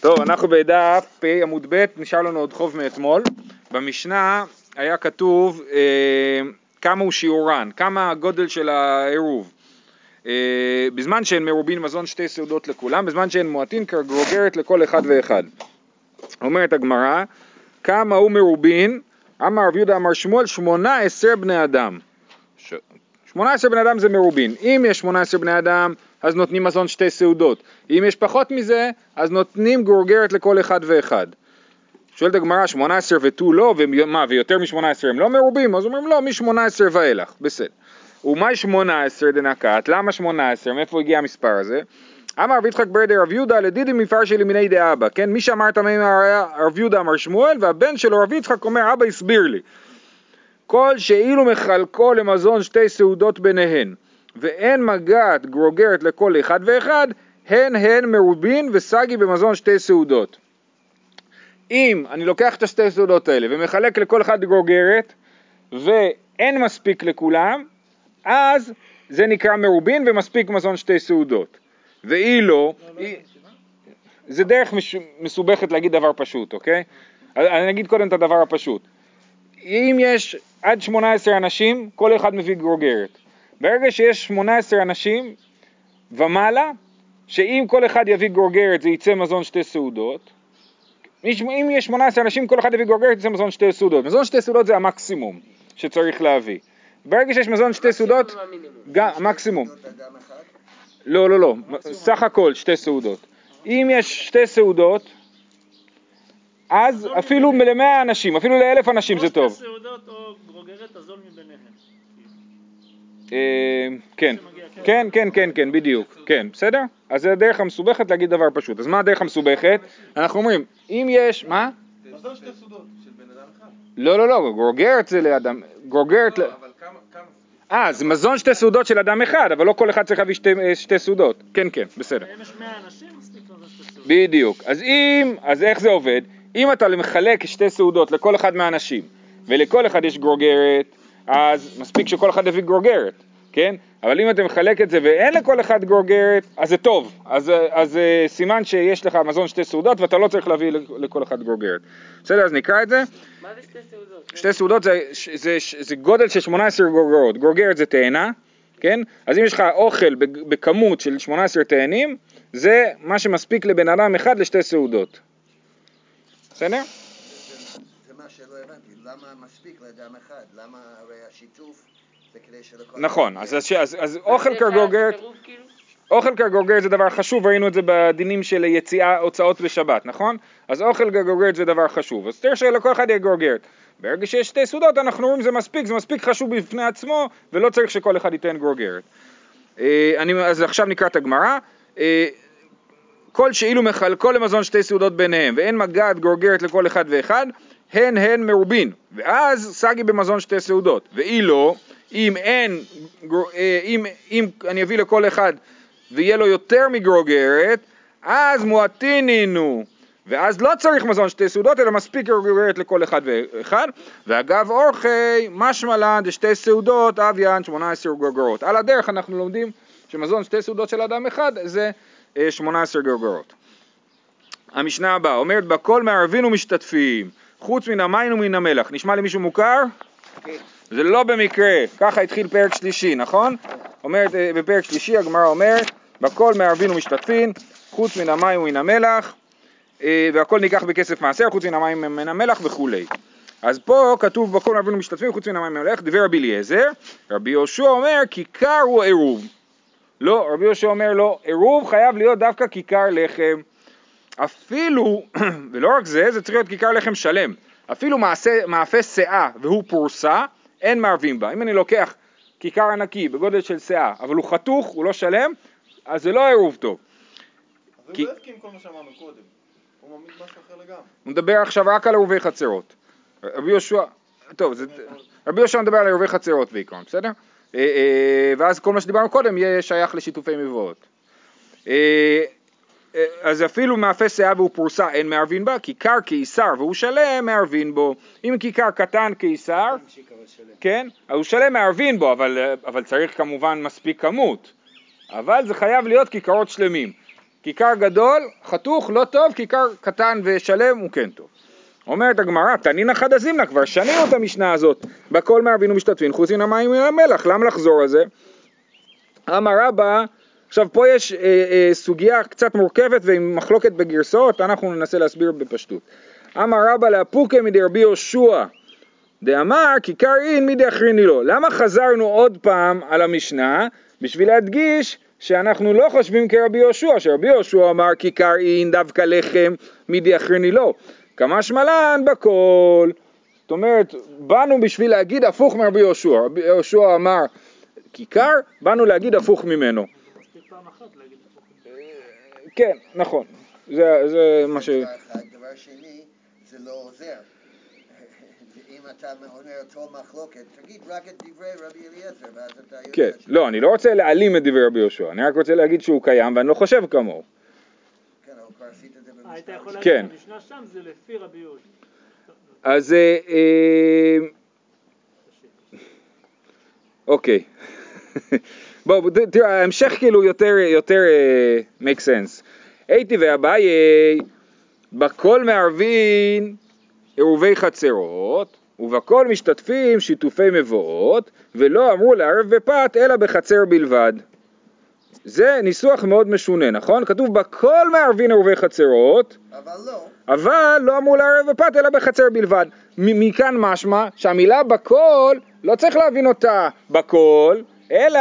טוב, אנחנו בדף פ עמוד ב', נשאר לנו עוד חוב מאתמול. במשנה היה כתוב אה, כמה הוא שיעורן, כמה הגודל של העירוב. אה, בזמן שהן מרובין מזון שתי סעודות לכולם, בזמן שהן מועטין כגרוגרת לכל אחד ואחד. אומרת הגמרא, כמה הוא מרובין, אמר רב יהודה אמר שמואל, שמונה עשר בני אדם. שמונה עשר בני אדם זה מרובין. אם יש שמונה עשר בני אדם, אז נותנים מזון שתי סעודות. אם יש פחות מזה, אז נותנים גורגרת לכל אחד ואחד. שואלת הגמרא, שמונה עשר ותו לא, ומה, ויותר משמונה עשר הם לא מרובים? אז אומרים לא, משמונה עשר ואילך, בסדר. ומאי שמונה עשר דנקת, למה שמונה עשר? מאיפה הגיע המספר הזה? אמר רב יצחק ברדר רב יהודה לדידי מפרשי למיני דאבא, כן? מי שאמר את המימים רב יהודה אמר שמואל, והבן שלו רב יצחק אומר אבא הסביר לי. כל שאילו מחלקו למזון שתי סעודות ביניהן, ואין מגעת גרוגרת לכל אחד ואחד, הן הן מרובין וסגי במזון שתי סעודות. אם אני לוקח את השתי סעודות האלה ומחלק לכל אחד גרוגרת, ואין מספיק לכולם, אז זה נקרא מרובין ומספיק מזון שתי סעודות. ואילו, זה דרך מסובכת להגיד דבר פשוט, אוקיי? אני אגיד קודם את הדבר הפשוט. אם יש עד 18 אנשים, כל אחד מביא גרוגרת. ברגע שיש 18 אנשים ומעלה, שאם כל אחד יביא גרוגרת זה יצא מזון שתי סעודות, אם יש 18 אנשים, כל אחד יביא גרוגרת יצא מזון שתי סעודות. מזון שתי סעודות זה המקסימום שצריך להביא. ברגע שיש מזון שתי סעודות, גם המקסימום. לא, לא, לא, סך הכל שתי סעודות. אם יש שתי סעודות, אז אפילו למאה אנשים, אפילו לאלף אנשים זה טוב. או שתי סעודות או גרוגרת הזול מביניהם. אה, כן, כן, כן, כן, כן, בדיוק, כן, בסדר? אז זה הדרך המסובכת להגיד דבר פשוט. אז מה הדרך המסובכת? אנחנו אומרים, אם יש, מה? מזון שתי סעודות של בן אדם אחד. לא, לא, לא, גרוגרת זה לאדם, גרוגרת... לא. אה, זה מזון שתי סעודות של אדם אחד, אבל לא כל אחד צריך להביא שתי, שתי סעודות. כן, כן, בסדר. אם יש 100 אנשים, מספיק מזון שתי סעודות. בדיוק. אז אם, אז איך זה עובד? אם אתה מחלק שתי סעודות לכל אחד מהאנשים, ולכל אחד יש גרוגרת, אז מספיק שכל אחד יביא גרוגרת, כן? אבל אם אתה מחלק את זה ואין לכל אחד גרוגרת, אז זה טוב. אז, אז סימן שיש לך מזון שתי סעודות ואתה לא צריך להביא לכל אחד גרוגרת. בסדר, אז נקרא את זה. מה זה שתי סעודות? שתי סעודות זה, זה, זה, זה גודל של 18 גרוגרות. גרוגרת זה תאנה, כן? אז אם יש לך אוכל בכמות של 18 תאנים, זה מה שמספיק לבן אדם אחד לשתי סעודות. בסדר? מה שלא הבנתי, למה מספיק לאדם אחד? למה הרי השיתוף זה כדי שלכל... נכון, אז, אז, אז, אז אוכל פירוב כאילו? אוכל כגוגרת זה דבר חשוב, ראינו את זה בדינים של יציאה, הוצאות בשבת, נכון? אז אוכל כגוגרת זה דבר חשוב, אז תראה שלכל אחד יהיה גוגרת. ברגע שיש שתי סעודות אנחנו רואים זה מספיק, זה מספיק חשוב בפני עצמו ולא צריך שכל אחד ייתן גוגרת. אה, אני, אז עכשיו נקרא את הגמרא. אה, כל שאילו מחלקו למזון שתי סעודות ביניהם ואין מגעת גורגרת לכל אחד ואחד, הן הן מרובין, ואז סגי במזון שתי סעודות, ואילו אם אין, אה, אם, אם אני אביא לכל אחד ויהיה לו יותר מגרוגרת, אז מועטינינו, ואז לא צריך מזון שתי סעודות, אלא מספיק גרוגרת לכל אחד ואחד, ואגב אורחי, משמע לן דשתי סעודות, אביאן שמונה עשר גרוגרות. על הדרך אנחנו לומדים שמזון שתי סעודות של אדם אחד זה 18 גרגרות. המשנה הבאה אומרת בכל מערבין ומשתתפים חוץ מן המים ומן המלח. נשמע למישהו מוכר? זה לא במקרה, ככה התחיל פרק שלישי, נכון? אומרת בפרק שלישי הגמרא אומרת בכל מערבין ומשתתפין חוץ מן המים ומן המלח והכל ניקח בכסף מעשר חוץ מן המים ומן המלח וכולי. אז פה כתוב בכל מערבין ומשתתפין חוץ מן המים ומן המלח, דבר רבי אליעזר, רבי יהושע אומר כיכר הוא עירוב לא, רבי יהושע אומר לא, עירוב חייב להיות דווקא כיכר לחם. אפילו, ולא רק זה, זה צריך להיות כיכר לחם שלם. אפילו מעשה, מאפה שאה והוא פורסה, אין מערבים בה. אם אני לוקח כיכר ענקי בגודל של שאה, אבל הוא חתוך, הוא לא שלם, אז זה לא עירוב טוב. אז כי- הוא לא הסכים כל מה שאמרנו קודם. הוא מעמיד משהו אחר לגמרי. הוא מדבר עכשיו רק על עירובי חצרות. רבי יהושע, טוב, זה, רבי יהושע מדבר על עירובי חצרות בעיקרון, בסדר? אה, אה, ואז כל מה שדיברנו קודם יהיה שייך לשיתופי מבואות. אה, אה, אז אפילו מאפה שאה והוא פרוסה אין מערבין בה, כיכר קיסר והוא שלם מערבין בו. אם כיכר קטן קיסר, כן, אז הוא שלם מערבין בו, אבל, אבל צריך כמובן מספיק כמות. אבל זה חייב להיות כיכרות שלמים. כיכר גדול, חתוך, לא טוב, כיכר קטן ושלם הוא כן טוב. אומרת הגמרא, תנינא חדא זימנא, כבר שנינו את המשנה הזאת, בכל מערבין ומשתתפין, חוץ מן המים ומן המלח, למה לחזור על זה? אמר רבא, עכשיו פה יש אה, אה, סוגיה קצת מורכבת ועם מחלוקת בגרסאות, אנחנו ננסה להסביר בפשטות. אמר רבא לאפוקי מדי רבי יהושע, דאמר כיכר אין מידי אחריני לו. למה חזרנו עוד פעם על המשנה? בשביל להדגיש שאנחנו לא חושבים כרבי יהושע, שרבי יהושע אמר כיכר אין דווקא לחם מידי אחריני לו. כמשמע לן בכל. זאת אומרת, באנו בשביל להגיד הפוך מרבי יהושע. רבי יהושע אמר כיכר, באנו להגיד הפוך ממנו. פעם אחת להגיד את הפוך. כן, נכון. זה, זה מה ש... דבר שני, זה לא עוזר. אם אתה אומר אותו מחלוקת, תגיד רק את דברי רבי אליעזר, ואז אתה. כן, לא, אני לא רוצה להעלים את דברי רבי יהושע, אני רק רוצה להגיד שהוא קיים ואני לא חושב כמוהו. כן, אבל כבר עשית את זה במשנה. היית יכול כן. להגיד, המשנה שם זה לפי רבי יהושע. אז אה, אה, אוקיי. בואו, ת- תראו, ההמשך כאילו יותר, יותר אה, make sense. הייתי ואביי, בכל מערבין עירובי חצרות, ובכל משתתפים שיתופי מבואות, ולא אמרו לערב בפת אלא בחצר בלבד. זה ניסוח מאוד משונה, נכון? כתוב בכל מערבין עירובי חצרות, אבל לא. אבל לא אמור לערב בפת אלא בחצר בלבד. מכאן משמע שהמילה בכל, לא צריך להבין אותה בכל, אלא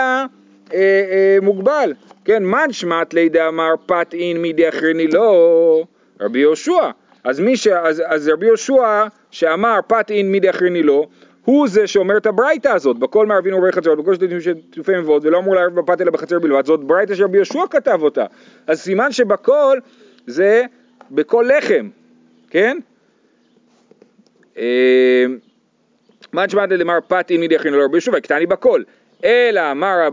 אה, אה, מוגבל. כן, מן שמט לידי אמר פת אין מידי אחריני לא, רבי יהושע. אז, ש... אז, אז רבי יהושע שאמר פת אין מידי אחריני לא, הוא זה שאומר את הברייתא הזאת, בכל מערבין ובי חצרות, בכל שתיים שיתופי מבואות, ולא אמור לערב בפת אלא בחצר בלבד, זאת ברייתא שרבי יהושע כתב אותה. אז סימן שבכל זה בכל לחם, כן? אה, מה נשמעת לדמר פת אין מידי אחינו לרבי יהושע, וקטני בכל. אלא אמר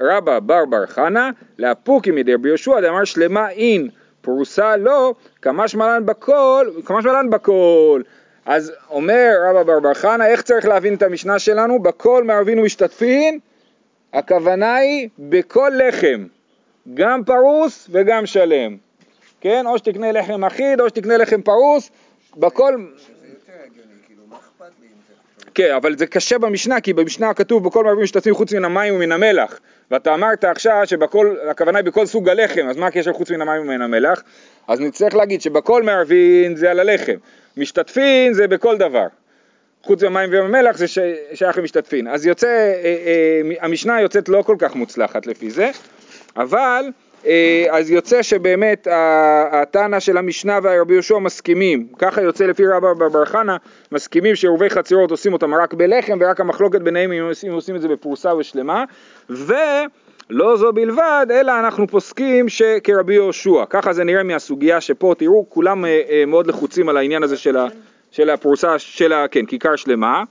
רבא בר- בר חנא, לאפוקי מידי רבי יהושע, דאמר שלמה אין, פרוסה לא, כמשמע לן בכל, כמשמע לן בכל. אז אומר רבא בר בר חנא, איך צריך להבין את המשנה שלנו? בכל מערבין ומשתתפין, הכוונה היא בכל לחם, גם פרוס וגם שלם. כן? או שתקנה לחם אחיד, או שתקנה לחם פרוס, בכל... זה יותר הגיוני, כאילו, מה אכפת לי אם זה חשוב? כן, אבל זה קשה במשנה, כי במשנה כתוב בכל מערבים משתתפים חוץ מן המים ומן המלח. ואתה אמרת עכשיו שבכל, הכוונה היא בכל סוג הלחם, אז מה הקשר חוץ מן המים ומן המלח? אז נצטרך להגיד שבכל מערבין זה על הלחם, משתתפין זה בכל דבר. חוץ מהמים והמלח זה שייך למשתתפין. אז יוצא, אה, אה, המשנה יוצאת לא כל כך מוצלחת לפי זה, אבל אז יוצא שבאמת התנא של המשנה והרבי יהושע מסכימים, ככה יוצא לפי רבא בר חנא, מסכימים שעירובי חצרות עושים אותם רק בלחם ורק המחלוקת ביניהם אם עושים, עושים את זה בפרוסה ושלמה, ולא זו בלבד, אלא אנחנו פוסקים שכרבי יהושע, ככה זה נראה מהסוגיה שפה תראו כולם אה, אה, מאוד לחוצים על העניין הזה של, ה, של הפרוסה, של ה, כן, כיכר שלמה.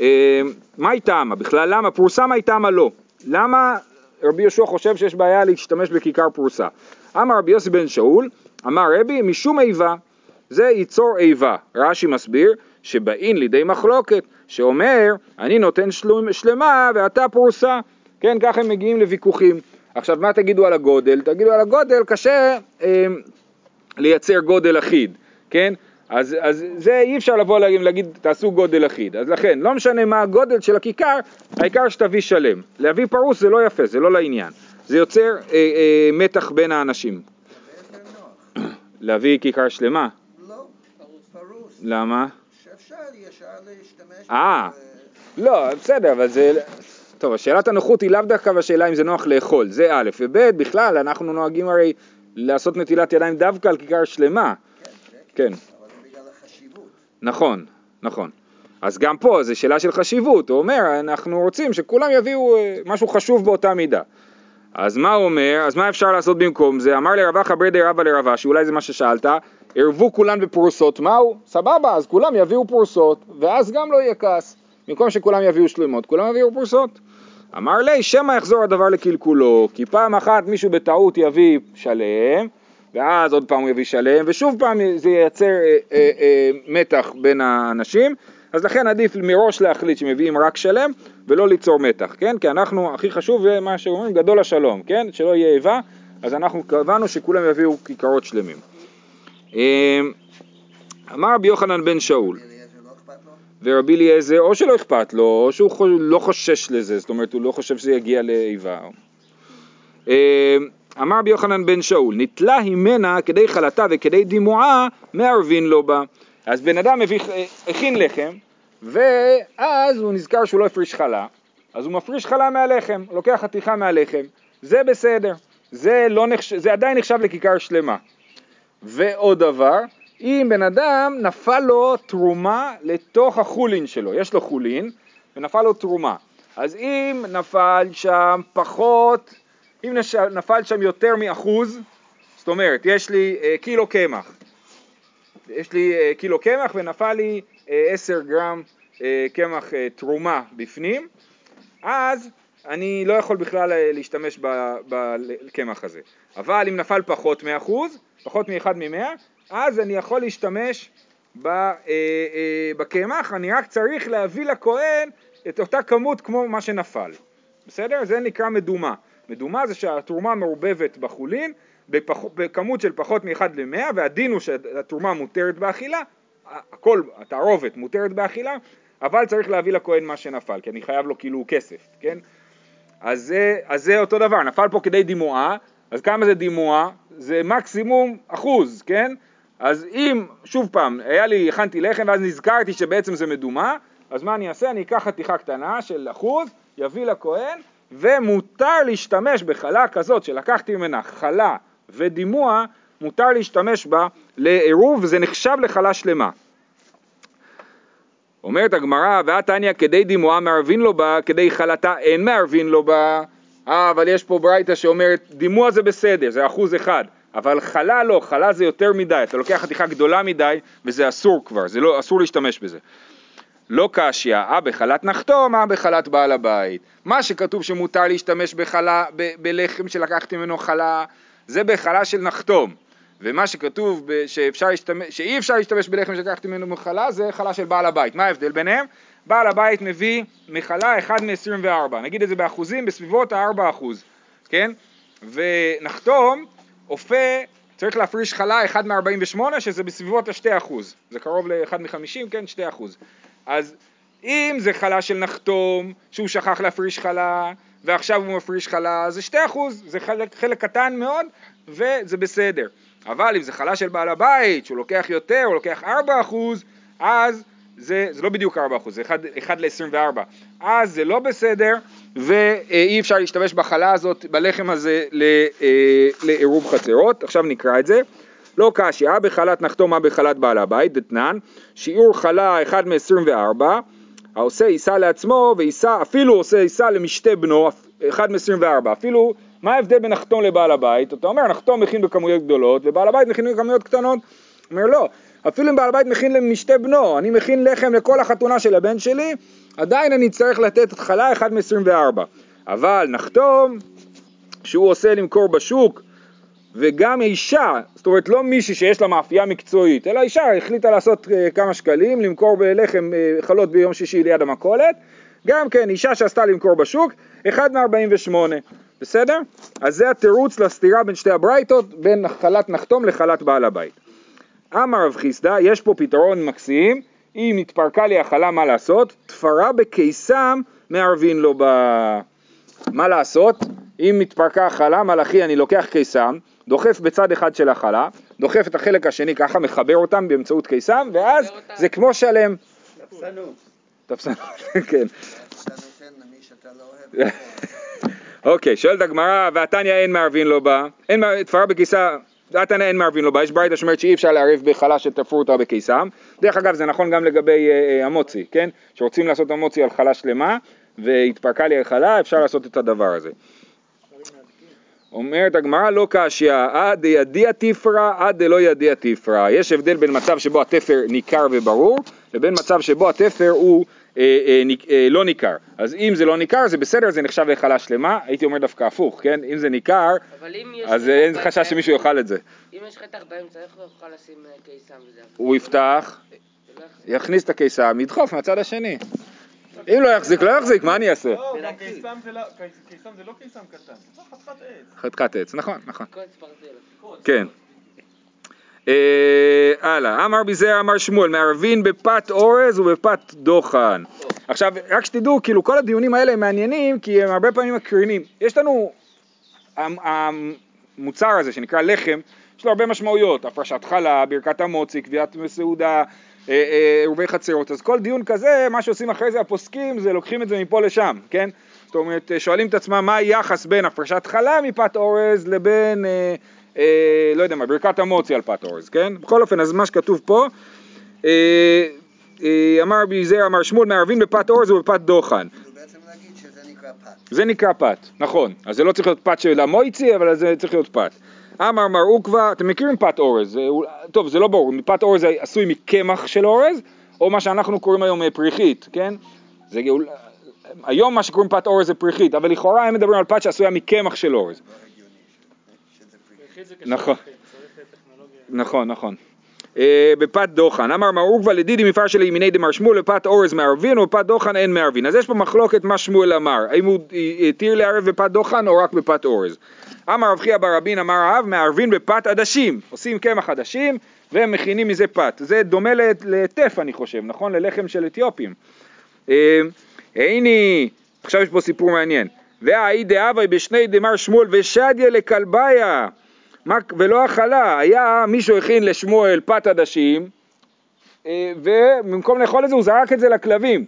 אה, מה היא טעמה? בכלל למה? פרוסה מה היא טעמה לא? למה רבי יהושע חושב שיש בעיה להשתמש בכיכר פרוסה? אמר רבי יוסי בן שאול, אמר רבי משום איבה, זה ייצור איבה. רש"י מסביר שבאין לידי מחלוקת, שאומר אני נותן שלום, שלמה ואתה פרוסה, כן ככה הם מגיעים לוויכוחים. עכשיו מה תגידו על הגודל? תגידו על הגודל קשה אה, לייצר גודל אחיד, כן? אז, אז זה אי אפשר לבוא להגיד, להגיד תעשו גודל אחיד, אז לכן לא משנה מה הגודל של הכיכר, העיקר שתביא שלם. להביא פרוס זה לא יפה, זה לא לעניין, זה יוצר אה, אה, מתח בין האנשים. להביא כיכר שלמה, לא, פרוס. למה? שאפשר ישר להשתמש. אה. לא, בסדר, אבל זה... טוב, שאלת הנוחות היא לאו דווקא בשאלה אם זה נוח לאכול, זה א', וב', בכלל, אנחנו נוהגים הרי לעשות נטילת ידיים דווקא על כיכר שלמה. כן, זה כן. אבל זה בגלל החשיבות. נכון, נכון. אז גם פה זו שאלה של חשיבות, הוא אומר, אנחנו רוצים שכולם יביאו אה, משהו חשוב באותה מידה. אז מה הוא אומר? אז מה אפשר לעשות במקום זה? אמר לרבא חברי די רבא לרבא, שאולי זה מה ששאלת, ערבו כולן בפרוסות, מהו? סבבה, אז כולם יביאו פרוסות, ואז גם לא יהיה כעס. במקום שכולם יביאו שלמות, כולם יביאו פרוסות. אמר לי, שמא יחזור הדבר לקלקולו, כי פעם אחת מישהו בטעות יביא שלם, ואז עוד פעם הוא יביא שלם, ושוב פעם זה ייצר אה, אה, אה, מתח בין האנשים, אז לכן עדיף מראש להחליט שמביאים רק שלם, ולא ליצור מתח, כן? כי אנחנו, הכי חשוב זה מה שאומרים, גדול השלום, כן? שלא יהיה איבה, אז אנחנו קבענו שכולם יביאו כיכרות שלמים. אה, אמר רבי יוחנן בן שאול? ורבי אליעזר, או שלא אכפת לו, או שהוא לא חושש לזה, זאת אומרת, הוא לא חושב שזה יגיע לאיבה. אמר רבי יוחנן בן שאול, נתלה הימנה כדי חלתה וכדי דימועה, מערבין לו בה. אז בן אדם אה, הכין לחם, ואז הוא נזכר שהוא לא הפריש חלה, אז הוא מפריש חלה מהלחם, לוקח חתיכה מהלחם, זה בסדר, זה, לא נחש... זה עדיין נחשב לכיכר שלמה. ועוד דבר, אם בן אדם נפל לו תרומה לתוך החולין שלו, יש לו חולין ונפל לו תרומה, אז אם נפל שם פחות, אם. נפל שם יותר מאחוז, זאת אומרת, יש לי אה, קילו קמח, יש לי אה, קילו קמח ונפל לי אה, 10 גרם קמח תרומה בפנים, אז אני לא יכול בכלל להשתמש בקמח הזה. אבל אם נפל פחות מאחוז, פחות מאחד ממאה, אז אני יכול להשתמש בקמח, אני רק צריך להביא לכהן את אותה כמות כמו מה שנפל. בסדר? זה נקרא מדומה. מדומה זה שהתרומה מעורבבת בחולין בפח... בכמות של פחות מאחד למאה, והדין הוא שהתרומה מותרת באכילה, הכל, התערובת מותרת באכילה, אבל צריך להביא לכהן מה שנפל, כי אני חייב לו כאילו כסף, כן? אז אז זה אותו דבר, נפל פה כדי דימועה, אז כמה זה דימועה? זה מקסימום אחוז, כן? אז אם, שוב פעם, היה לי, הכנתי לחם ואז נזכרתי שבעצם זה מדומה, אז מה אני אעשה? אני אקח חתיכה קטנה של אחוז, יביא לכהן, ומותר להשתמש בחלה כזאת שלקחתי ממנה חלה ודימוע, מותר להשתמש בה לעירוב וזה נחשב לחלה שלמה. אומרת הגמרא, והתניא כדי דימועה מערבין לו בה, כדי חלתה אין מערבין לו בה. אה, אבל יש פה ברייתא שאומרת, דימוע זה בסדר, זה אחוז אחד, אבל חלה לא, חלה זה יותר מדי, אתה לוקח חתיכה גדולה מדי וזה אסור כבר, זה לא, אסור להשתמש בזה. לא קשיא, אה בחלת נחתום, אה בחלת בעל הבית. מה שכתוב שמותר להשתמש בחלה, ב, בלחם שלקחתי ממנו חלה, זה בחלה של נחתום. ומה שכתוב ב- שאפשר להשתמש, שאי אפשר להשתמש בלחם שלקחתי ממנו חלה, זה חלה של בעל הבית. מה ההבדל ביניהם? בעל הבית מביא מחלה 1 מ-24, נגיד את זה באחוזים, בסביבות ה-4 אחוז, כן? ונחתום, אופה, צריך להפריש חלה 1 מ-48, שזה בסביבות ה-2 אחוז. זה קרוב ל-1 מ-50, כן? 2 אחוז. אז אם זה חלה של נחתום, שהוא שכח להפריש חלה, ועכשיו הוא מפריש חלה, זה 2 אחוז, זה חלק, חלק קטן מאוד, וזה בסדר. אבל אם זה חלה של בעל הבית, שהוא לוקח יותר, הוא לוקח 4 אחוז, אז זה, זה לא בדיוק 4 אחוז, זה 1, 1 ל-24. אז זה לא בסדר, ואי אפשר להשתמש בחלה הזאת, בלחם הזה, אה, לעירוב חצרות. עכשיו נקרא את זה. לא קשיא, אה בחלת נחתום, אה בחלת בעל הבית, דתנן, שיעור חלה 1 מ-24, העושה יישא לעצמו ויישא, אפילו עושה יישא למשתה בנו, 1 מ-24, אפילו, מה ההבדל בין נחתום לבעל הבית? אתה אומר, נחתום מכין בכמויות גדולות, ובעל הבית מכין בכמויות קטנות. אומר, לא, אפילו אם בעל הבית מכין למשתה בנו, אני מכין לחם לכל החתונה של הבן שלי, עדיין אני אצטרך לתת התחלה 1 מ-24. אבל נחתום, שהוא עושה למכור בשוק, וגם אישה, זאת אומרת לא מישהי שיש לה מאפייה מקצועית, אלא אישה החליטה לעשות אה, כמה שקלים, למכור בלחם אה, חלות ביום שישי ליד המכולת, גם כן אישה שעשתה למכור בשוק, 1 מ-48, בסדר? אז זה התירוץ לסתירה בין שתי הברייתות, בין חלת נחתום לחלת בעל הבית. אמר רב חיסדא, יש פה פתרון מקסים, אם התפרקה לי החלה מה לעשות? תפרה בקיסם מערבין לו ב... מה לעשות? אם מתפרקה החלה, מלאכי אני לוקח קיסם, דוחף בצד אחד של החלה, דוחף את החלק השני ככה, מחבר אותם באמצעות קיסם, ואז. זה כמו שלם. תפסנות. תפסנות, כן. לא. אוקיי, שואלת הגמרא, והתניא אין מערבין לו בה, אין מע- תפרה בקיסה, והתניא אין מערבין לו בה, יש ברייתא שאומרת שאי אפשר לערב בחלה שתפרו אותה בקיסם, דרך אגב זה נכון גם לגבי אה, אה, המוצי, כן? שרוצים לעשות המוצי על חלה שלמה, והתפרקה לי החלה, אפשר לעשות את הדבר הזה. אומרת הגמרא לא קשיא, עד דידיע תפרא, עד דלא ידיע תפרא. יש הבדל בין מצב שבו התפר ניכר וברור, לבין מצב שבו התפר הוא אה, אה, ניק- אה, לא ניכר. אז אם זה לא ניכר זה בסדר, זה נחשב לחלה שלמה, הייתי אומר דווקא הפוך, כן? אם זה ניכר, אם. אז חטח אין באמצע, חשש שמישהו יאכל את זה. אם יש חטח באמצע, איך הוא יוכל לשים אה, קיסם וזה? הוא יפתח. יכניס את הקיסם, ידחוף מהצד השני. אם לא יחזיק, לא יחזיק, מה אני אעשה? לא. קיסם זה לא- קיסם זה לא קיסם קטן, זה חתיכת עץ. חתיכת עץ, נכון, נכון. כן. אה, הלאה, אמר ביזר אמר שמואל, מערבין בפת אורז ובפת דוחן. עכשיו, רק שתדעו, כאילו כל הדיונים האלה הם מעניינים כי הם הרבה פעמים מקרינים. יש לנו, המ- המוצר הזה שנקרא לחם, יש לו הרבה משמעויות, הפרשת חלה, ברכת המוצי, קביעת סעודה, אה, אה, עירובי חצרות, אז כל דיון כזה, מה שעושים אחרי זה הפוסקים זה לוקחים את זה מפה לשם, כן? זאת אומרת, אה, שואלים את עצמם מה היחס בין הפרשת חלה מפת אורז לבין, אה, אה, לא יודע מה, ברכת המוצי על פת אורז, כן? בכל אופן, אז מה שכתוב פה, אה, אה, אמר רבי זרע אמר שמואל מערבין בפת אורז ובפת דוחן. שזה נקרא פת. זה נקרא פת, נכון. אז זה לא צריך להיות פת של המויצי, אבל זה צריך להיות פת. אמר מר עוקבא, אתם מכירים פת אורז, טוב זה לא ברור, פת אורז עשוי מקמח של אורז, או מה שאנחנו קוראים היום אה, פריחית, כן? זה, היום מה שקוראים פת אורז זה פריחית, אבל לכאורה הם מדברים על פת שעשויה מקמח של אורז. נכון. טכנולוגיה. נכון, נכון. אה, בפת דוחן, אמר מר עוקבא לדידי מפר של ימיני דמר שמואל, בפת אורז מערבין ובפת דוחן אין מערבין. אז יש פה מחלוקת מה שמואל אמר, האם הוא אה, התיר לערב בפת דוחן או רק בפת אורז. אמר רב חייא בר רבין אמר רב מערבין בפת עדשים, עושים קמח עדשים ומכינים מזה פת. זה דומה לט- לטף אני חושב, נכון? ללחם של אתיופים. אה, הנה, עכשיו יש פה סיפור מעניין. והאי דאבי בשני דמר שמואל ושדיה לכלביה. ולא אכלה, היה מישהו הכין לשמואל פת עדשים אה, ובמקום לאכול את זה הוא זרק את זה לכלבים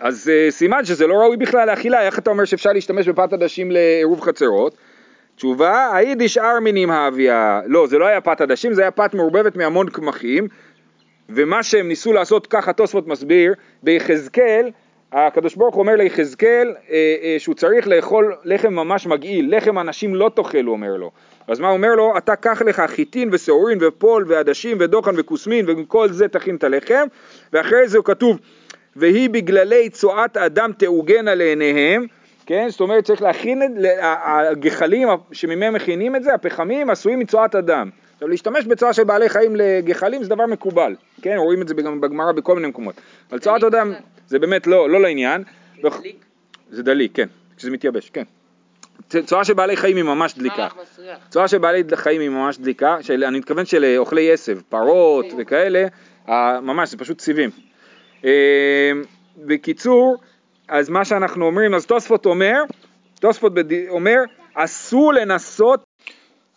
אז אה, סימן שזה לא ראוי בכלל לאכילה, איך אתה אומר שאפשר להשתמש בפת עדשים לעירוב חצרות? תשובה, היידיש ארמינים האביה, לא זה לא היה פת עדשים, זה היה פת מעורבבת מהמון קמחים ומה שהם ניסו לעשות, ככה תוספות מסביר, ביחזקאל, הקדוש ברוך אומר ליחזקאל אה, אה, שהוא צריך לאכול לחם ממש מגעיל, לחם אנשים לא תאכל, הוא אומר לו. אז מה הוא אומר לו? אתה קח לך חיטין ושעורין ופול ועדשים ודוחן וכוסמין וכל זה תכין את הלחם, ואחרי זה הוא כתוב, והיא בגללי צואת אדם תעוגנה לעיניהם, כן? זאת אומרת צריך להכין את, הגחלים שממהם מכינים את זה, הפחמים עשויים מצואת אדם. עכשיו להשתמש בצואה של בעלי חיים לגחלים זה דבר מקובל, כן? רואים את זה גם בגמרא בכל מיני מקומות. אבל צואת אדם. זה באמת לא, לא לעניין. דליק? זה דליק, כן, כשזה מתייבש, כן. צואה של בעלי חיים היא ממש דליקה. צואה של בעלי חיים היא ממש דליקה, של, אני מתכוון של אה, אוכלי עשב, פרות וכאלה, אה, ממש, זה פשוט סיבים. אה, בקיצור, אז מה שאנחנו אומרים, אז תוספות אומר, תוספות בד... אומר, אסור לנסות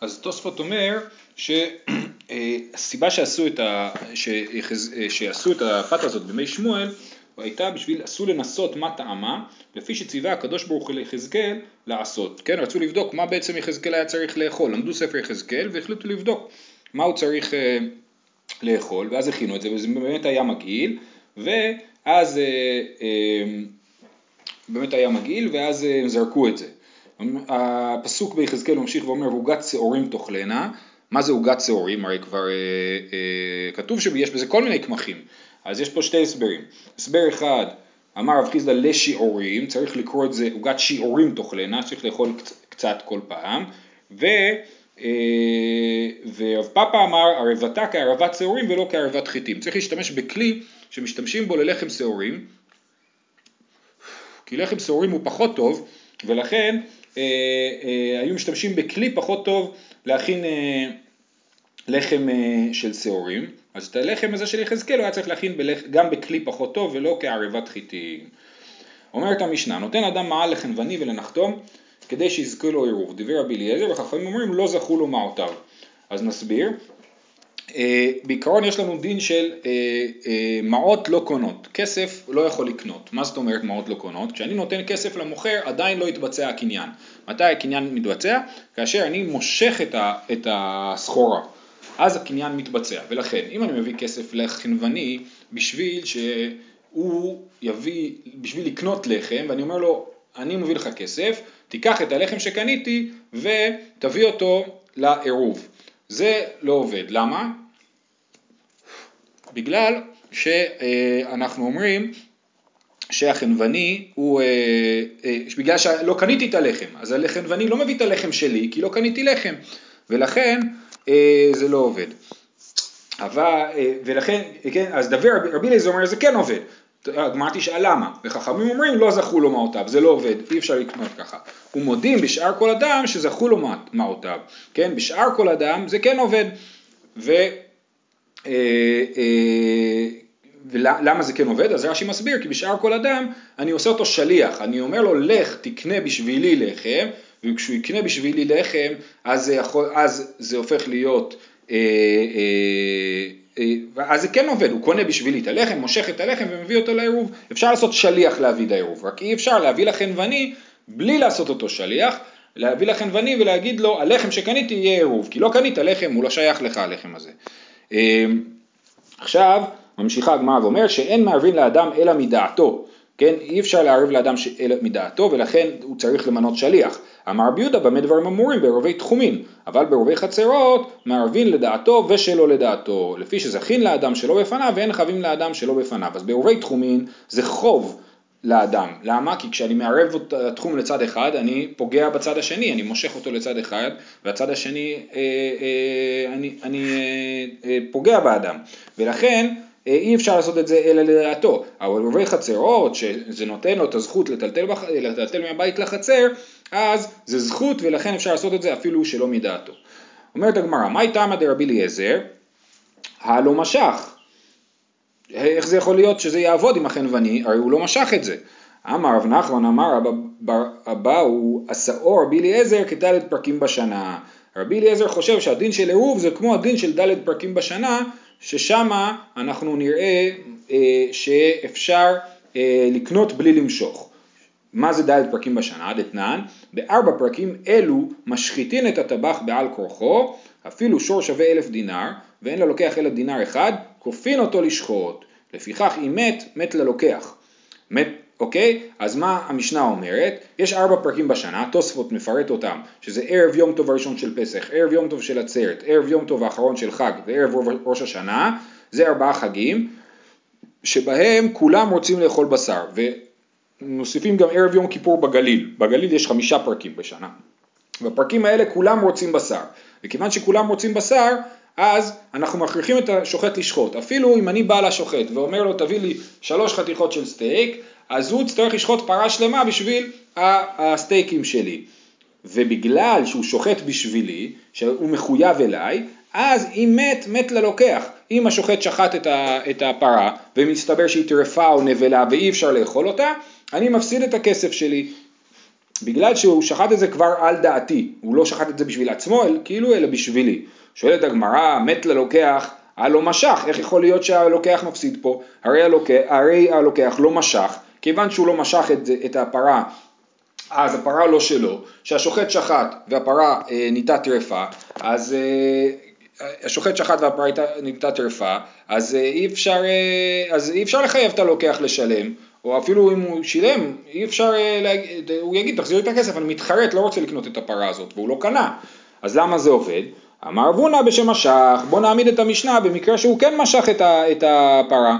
אז תוספות אומר שהסיבה שעשו את, ה... שיחז... שעשו את הפת הזאת בימי שמואל הייתה בשביל, עשו לנסות מה טעמה, לפי שציווה הקדוש ברוך הוא ליחזקאל לעשות. כן, רצו לבדוק מה בעצם יחזקאל היה צריך לאכול. למדו ספר יחזקאל והחליטו לבדוק מה הוא צריך אה, לאכול, ואז הכינו את זה, וזה באמת היה מגעיל, ואז אה, אה, באמת היה מגעיל, ואז אה, הם זרקו את זה. הפסוק ביחזקאל ממשיך ואומר, ועוגת שעורים תאכלנה. מה זה עוגת שעורים? הרי כבר אה, אה, כתוב שיש בזה כל מיני קמחים. אז יש פה שתי הסברים. הסבר אחד, אמר רב חיסדא לשיעורים, צריך לקרוא את זה עוגת שיעורים תאכלנה, צריך לאכול קצ- קצת כל פעם. ו... אה, ורב פאפא אמר ערבתה כערבת שעורים ולא כערבת חיטים. צריך להשתמש בכלי שמשתמשים בו ללחם שעורים, כי לחם שעורים הוא פחות טוב, ולכן אה, אה, היו משתמשים בכלי פחות טוב להכין לחם של שעורים, אז את הלחם הזה של יחזקאל הוא היה צריך להכין בלח, גם בכלי פחות טוב ולא כערבת חיטים. אומרת המשנה, נותן אדם מעל לחנווני ולנחתום כדי שיזכו לו עירוב. דיבר רבי אליעזר וחכמים אומרים לא זכו לו מעותיו. אז נסביר. אה, בעיקרון יש לנו דין של אה, אה, מעות לא קונות, כסף לא יכול לקנות. מה זאת אומרת מעות לא קונות? כשאני נותן כסף למוכר עדיין לא התבצע הקניין. מתי הקניין מתבצע? כאשר אני מושך את הסחורה. אז הקניין מתבצע, ולכן אם אני מביא כסף לחנווני בשביל שהוא יביא, בשביל לקנות לחם, ואני אומר לו, אני מביא לך כסף, תיקח את הלחם שקניתי ותביא אותו לעירוב. זה לא עובד, למה? בגלל שאנחנו אומרים שהחנווני הוא, אה, אה, בגלל שלא קניתי את הלחם, אז החנווני לא מביא את הלחם שלי כי לא קניתי לחם, ולכן אה, זה לא עובד. אבל, ולכן, כן, אז דבר, רבי אליעזר אומר זה כן עובד. הגמרא תשאל למה, וחכמים אומרים לא זכו לו מעותיו, זה לא עובד, אי אפשר לקנות ככה. ומודים בשאר כל אדם שזכו לו מע- מעותיו, כן, בשאר כל אדם זה כן עובד. ו... אה, אה, ולמה זה כן עובד? אז רש"י מסביר, כי בשאר כל אדם אני עושה אותו שליח, אני אומר לו לך תקנה בשבילי לחם, וכשהוא יקנה בשבילי לחם אז זה, יכול, אז זה הופך להיות, אה, אה, אז זה כן עובד, הוא קונה בשבילי את הלחם, מושך את הלחם ומביא אותו לעירוב, אפשר לעשות שליח להביא את העירוב, רק אי אפשר להביא לחנווני בלי לעשות אותו שליח, להביא לחנווני ולהגיד לו הלחם שקניתי יהיה עירוב, כי לא קנית לחם, הוא לא שייך לך הלחם הזה. אה, עכשיו ממשיכה הגמרא ואומר שאין מערבין לאדם אלא מדעתו, כן? אי אפשר לערב לאדם. אלא מדעתו ולכן הוא צריך למנות שליח. אמר רבי יהודה במה דברים אמורים? בערבי תחומין, אבל בערבי חצרות מערבין לדעתו ושלא לדעתו, לפי שזכין לאדם שלא בפניו ואין חייבים לאדם שלא בפניו. אז בערבי תחומין זה חוב לאדם. למה? כי כשאני מערב את התחום לצד אחד, אני פוגע בצד השני, אני מושך אותו לצד אחד, והצד השני, אה, אה, אני, אני אה, אה, פוגע באדם. ולכן אה, אי אפשר לעשות את זה אלא לדעתו. אבל בערבי חצרות, שזה נותן לו את הזכות לטלטל, בח... לטלטל מהבית לחצר, אז זה זכות ולכן אפשר לעשות את זה אפילו שלא מדעתו. אומרת הגמרא, מהי תמא דרבי אליעזר? הלא משך. איך זה יכול להיות שזה יעבוד עם החנווני? הרי הוא לא משך את זה. אמר רב נחמן אמר הבא הוא השאור רבי אליעזר כדלת פרקים בשנה. רבי אליעזר חושב שהדין של עירוב זה כמו הדין של דלת פרקים בשנה, ששם אנחנו נראה אה, שאפשר אה, לקנות בלי למשוך. מה זה דלת פרקים בשנה? דתנן, בארבע פרקים אלו משחיתין את הטבח בעל כורחו, אפילו שור שווה אלף דינר, ואין ללוקח אלא דינר אחד, כופין אותו לשחוט. לפיכך אם מת, מת ללוקח. מת, אוקיי? אז מה המשנה אומרת? יש ארבע פרקים בשנה, תוספות מפרט אותם, שזה ערב יום טוב הראשון של פסח, ערב יום טוב של עצרת, ערב יום טוב האחרון של חג וערב ראש השנה, זה ארבעה חגים, שבהם כולם רוצים לאכול בשר, ומוסיפים גם ערב יום כיפור בגליל, בגליל יש חמישה פרקים בשנה, בפרקים האלה כולם רוצים בשר, וכיוון שכולם רוצים בשר, אז אנחנו מכריחים את השוחט לשחוט. אפילו אם אני בא לשוחט ואומר לו תביא לי שלוש חתיכות של סטייק, אז הוא יצטרך לשחוט פרה שלמה בשביל הסטייקים שלי. ובגלל שהוא שוחט בשבילי, שהוא מחויב אליי, אז אם מת, מת ללוקח. אם השוחט שחט את הפרה ומסתבר שהיא טרפה או נבלה ואי אפשר לאכול אותה, אני מפסיד את הכסף שלי. בגלל שהוא שחט את זה כבר על דעתי, הוא לא שחט את זה בשביל עצמו, כאילו אלא בשבילי. שואלת הגמרא, מת ללוקח, הלא משך, איך יכול להיות שהלוקח מפסיד פה? הרי הלוקח, הרי הלוקח לא משך, כיוון שהוא לא משך את, את הפרה, אז הפרה לא שלו, שהשוחט שחט והפרה אה, ניתה טרפה, אז אה, השוחט שחט והפרה ניתה טרפה, אז, אה, אי אפשר, אה, אז אי אפשר לחייב את הלוקח לשלם, או אפילו אם הוא שילם, אי אפשר, אה, להגיד, הוא יגיד תחזיר את הכסף, אני מתחרט, לא רוצה לקנות את הפרה הזאת, והוא לא קנה, אז למה זה עובד? אמר בונה בשם משך, בוא נעמיד את המשנה במקרה שהוא כן משך את, ה, את הפרה.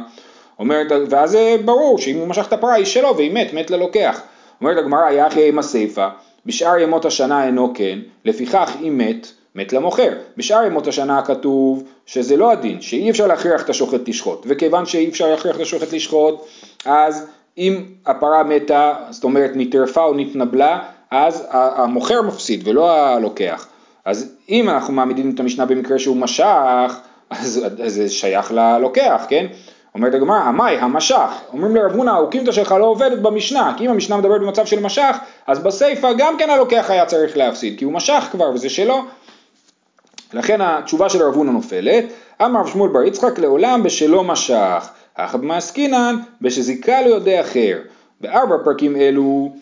אומרת, ואז זה ברור שאם הוא משך את הפרה היא שלו והיא מת, מת ללוקח. אומרת הגמרא, יחי עם הסיפה, בשאר ימות השנה אינו כן, לפיכך אם מת, מת למוכר. בשאר ימות השנה כתוב שזה לא הדין, שאי אפשר להכריח את השוחט לשחוט, וכיוון שאי אפשר להכריח את השוחט לשחוט, אז אם הפרה מתה, זאת אומרת נטרפה או נתנבלה, אז המוכר מפסיד ולא הלוקח. אז אם אנחנו מעמידים את המשנה במקרה שהוא משך, אז, אז זה שייך ללוקח, כן? אומרת הגמרא, עמי המשך, אומרים לרב הונא, האוקימתא שלך לא עובדת במשנה, כי אם המשנה מדברת במצב של משך, אז בסיפא גם כן הלוקח היה צריך להפסיד, כי הוא משך כבר וזה שלו. לכן התשובה של רב הונא נופלת, אמר רב שמואל בר יצחק לעולם בשלו משך, אך במעסקינן בשזיכה ליודע אחר. בארבע פרקים אלו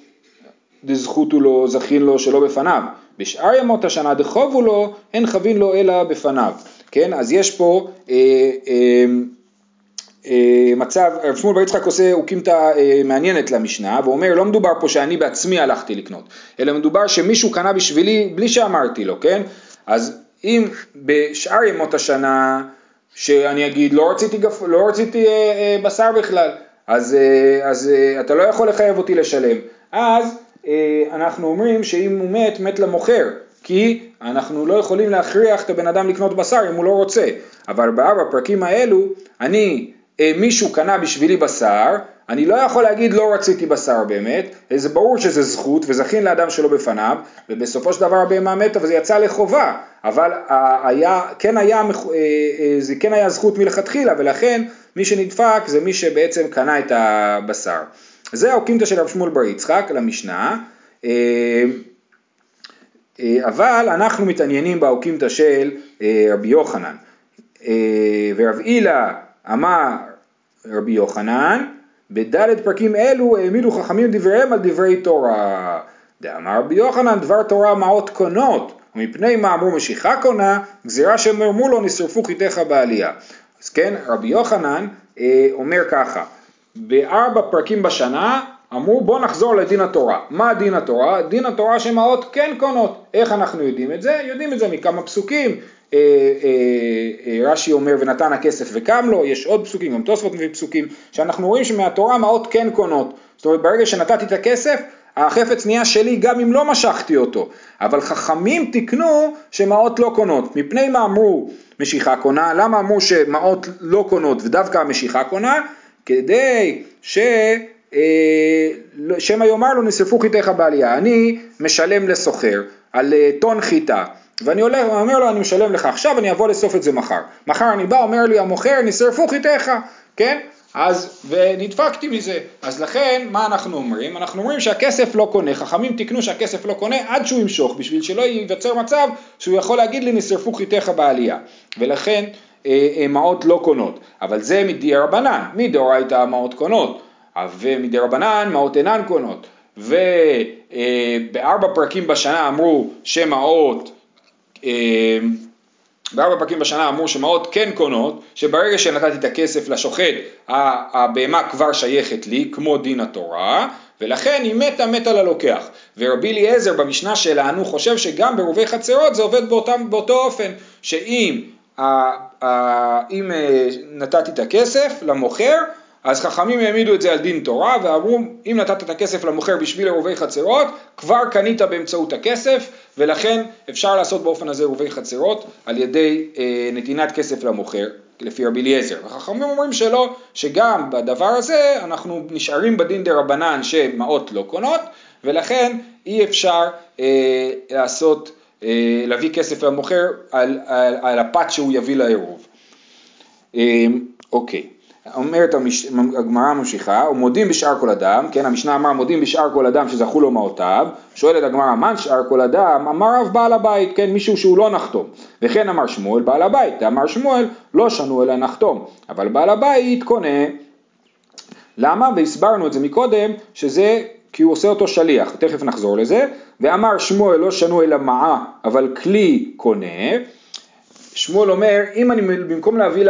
דזכותו לו, זכין לו שלא בפניו. בשאר ימות השנה דחובו לו, אין חבין לו אלא בפניו. כן, אז יש פה אה, אה, אה, מצב, רב שמואל בר יצחק עושה אוקימתא אה, מעניינת למשנה, ואומר לא מדובר פה שאני בעצמי הלכתי לקנות, אלא מדובר שמישהו קנה בשבילי בלי שאמרתי לו, כן? אז אם בשאר ימות השנה, שאני אגיד לא רציתי, גפ, לא רציתי אה, אה, בשר בכלל, אז, אה, אז אה, אתה לא יכול לחייב אותי לשלם, אז אה, אנחנו אומרים שאם הוא מת, מת למוכר, כי אנחנו לא יכולים להכריח את הבן אדם לקנות בשר אם הוא לא רוצה, אבל בארבע הפרקים האלו, אני אה, מישהו קנה בשבילי בשר, אני לא יכול להגיד לא רציתי בשר באמת, זה ברור שזה זכות וזכין לאדם שלא בפניו, ובסופו של דבר הבהמה מתה וזה יצא לחובה, אבל היה, כן היה, אה, אה, זה כן היה זכות מלכתחילה, ולכן מי שנדפק זה מי שבעצם קנה את הבשר. זה האוקימתא של רב שמואל בר יצחק למשנה. אה, אבל אנחנו מתעניינים באוקימתא של רבי יוחנן. ורב הילה אמר רבי יוחנן, בדלת פרקים אלו העמידו חכמים דבריהם על דברי תורה. דאמר רבי יוחנן דבר תורה מעות קונות, ומפני מה אמרו משיכה קונה, גזירה שאמרו לו נשרפו חיתיך בעלייה. אז כן, רבי יוחנן אה, אומר ככה, בארבע פרקים בשנה אמרו בוא נחזור לדין התורה. מה דין התורה? דין התורה שמעות כן קונות. איך אנחנו יודעים את זה? יודעים את זה מכמה פסוקים. אה, אה, אה, רש"י אומר ונתן הכסף וקם לו, יש עוד פסוקים, גם תוספות מביא פסוקים, שאנחנו רואים שמהתורה מעות כן קונות. זאת אומרת ברגע שנתתי את הכסף, החפץ נהיה שלי גם אם לא משכתי אותו. אבל חכמים תיקנו שמעות לא קונות. מפני מה אמרו משיכה קונה? למה אמרו שמעות לא קונות ודווקא המשיכה קונה? כדי ש... אה, שמא יאמר לו נשרפו חיתיך בעלייה, אני משלם לסוחר על אה, טון חיטה ואני הולך, אומר לו אני משלם לך עכשיו, אני אבוא לאסוף את זה מחר. מחר אני בא, אומר לי המוכר נשרפו חיתיך, כן? אז, ונדפקתי מזה. אז לכן, מה אנחנו אומרים? אנחנו אומרים שהכסף לא קונה, חכמים תיקנו שהכסף לא קונה עד שהוא ימשוך, בשביל שלא ייווצר מצב שהוא יכול להגיד לי נשרפו חיתיך בעלייה. ולכן, אה, אה, מעות לא קונות. אבל זה מדי רבנן, מדאורייתא המעות קונות. ומדי רבנן מעות אינן קונות. ובארבע פרקים בשנה אמרו שמעות, אה, בארבע פרקים בשנה אמרו שמעות כן קונות, שברגע שנתתי את הכסף לשוחט, הבהמה כבר שייכת לי, כמו דין התורה, ולכן היא מתה מתה ללוקח. ורבי אליעזר במשנה שלנו חושב שגם ברובי חצרות זה עובד באותם, באותו אופן, שאם אם נתתי את הכסף למוכר, אז חכמים העמידו את זה על דין תורה ואמרו אם נתת את הכסף למוכר בשביל עירובי חצרות כבר קנית באמצעות הכסף ולכן אפשר לעשות באופן הזה עירובי חצרות על ידי אה, נתינת כסף למוכר לפי רבי אליעזר. החכמים אומרים שלא, שגם בדבר הזה אנחנו נשארים בדין דה רבנן שמעות לא קונות ולכן אי אפשר אה, לעשות, אה, להביא כסף למוכר על, על, על הפת שהוא יביא לעירוב. אה, אוקיי. אומרת. הגמרא ממשיכה, ומודים בשאר כל אדם, כן, המשנה אמר מודים בשאר כל אדם שזכו לו מעותיו, שואלת הגמרא, מה שאר כל אדם? אמר רב בעל הבית, כן, מישהו שהוא לא נחתום, וכן אמר שמואל בעל הבית, אמר שמואל, לא שנו אלא נחתום, אבל בעל הבית קונה, למה? והסברנו את זה מקודם, שזה כי הוא עושה אותו שליח, תכף נחזור לזה, ואמר שמואל לא שנו אלא מעה, אבל כלי קונה, שמואל אומר, אם אני במקום להביא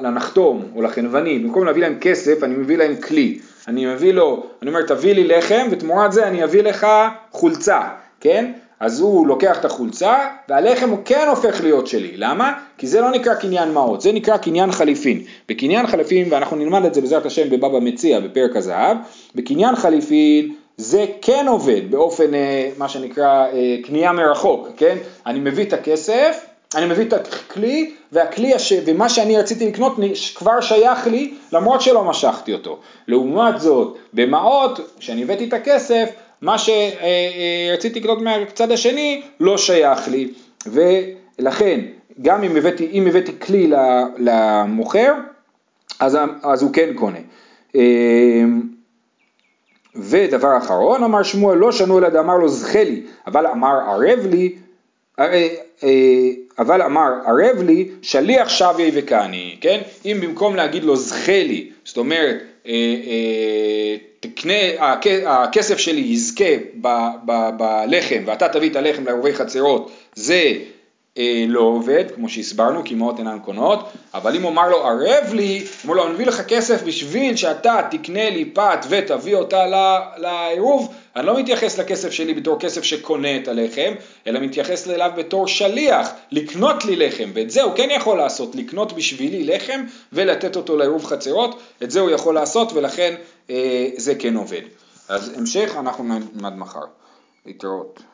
לנחתום או לחנווני, במקום להביא להם כסף, אני מביא להם כלי. אני מביא לו, אני אומר, תביא לי לחם, ותמורת זה אני אביא לך חולצה, כן? אז הוא לוקח את החולצה, והלחם הוא כן הופך להיות שלי. למה? כי זה לא נקרא קניין מעות, זה נקרא קניין חליפין. בקניין חליפין, ואנחנו נלמד את זה בעזרת השם בבבא מציע בפרק הזהב, בקניין חליפין זה כן עובד באופן, אה, מה שנקרא, אה, קנייה מרחוק, כן? אני מביא את הכסף, אני מביא את הכלי, והכלי הש... ומה שאני רציתי לקנות כבר שייך לי, למרות שלא משכתי אותו. לעומת זאת, במעות, כשאני הבאתי את הכסף, מה שרציתי לקנות מהצד השני לא שייך לי, ולכן, גם אם הבאתי, אם הבאתי כלי למוכר, אז, אז הוא כן קונה. ודבר אחרון, אמר שמואל, לא שנו אלא דאמר לו זכה לי, אבל אמר ערב לי, אה, אה, אבל אמר ערב לי שליח שבי וקני, כן? אם במקום להגיד לו זכה לי, זאת אומרת אה, תקנה, הכסף שלי יזכה בלחם ואתה תביא את הלחם לערובי חצרות, זה אה, לא עובד, כמו שהסברנו, כי אמהות אינן קונות, אבל אם הוא אמר לו ערב לי, אמר לו אני מביא לך כסף בשביל שאתה תקנה לי פת ותביא אותה לעירוב, אני לא מתייחס לכסף שלי בתור כסף שקונה את הלחם, אלא מתייחס אליו בתור שליח, לקנות לי לחם, ואת זה הוא כן יכול לעשות, לקנות בשבילי לחם ולתת אותו לעירוב חצרות, את זה הוא יכול לעשות ולכן אה, זה כן עובד. אז המשך אנחנו נלמד מחר. להתראות.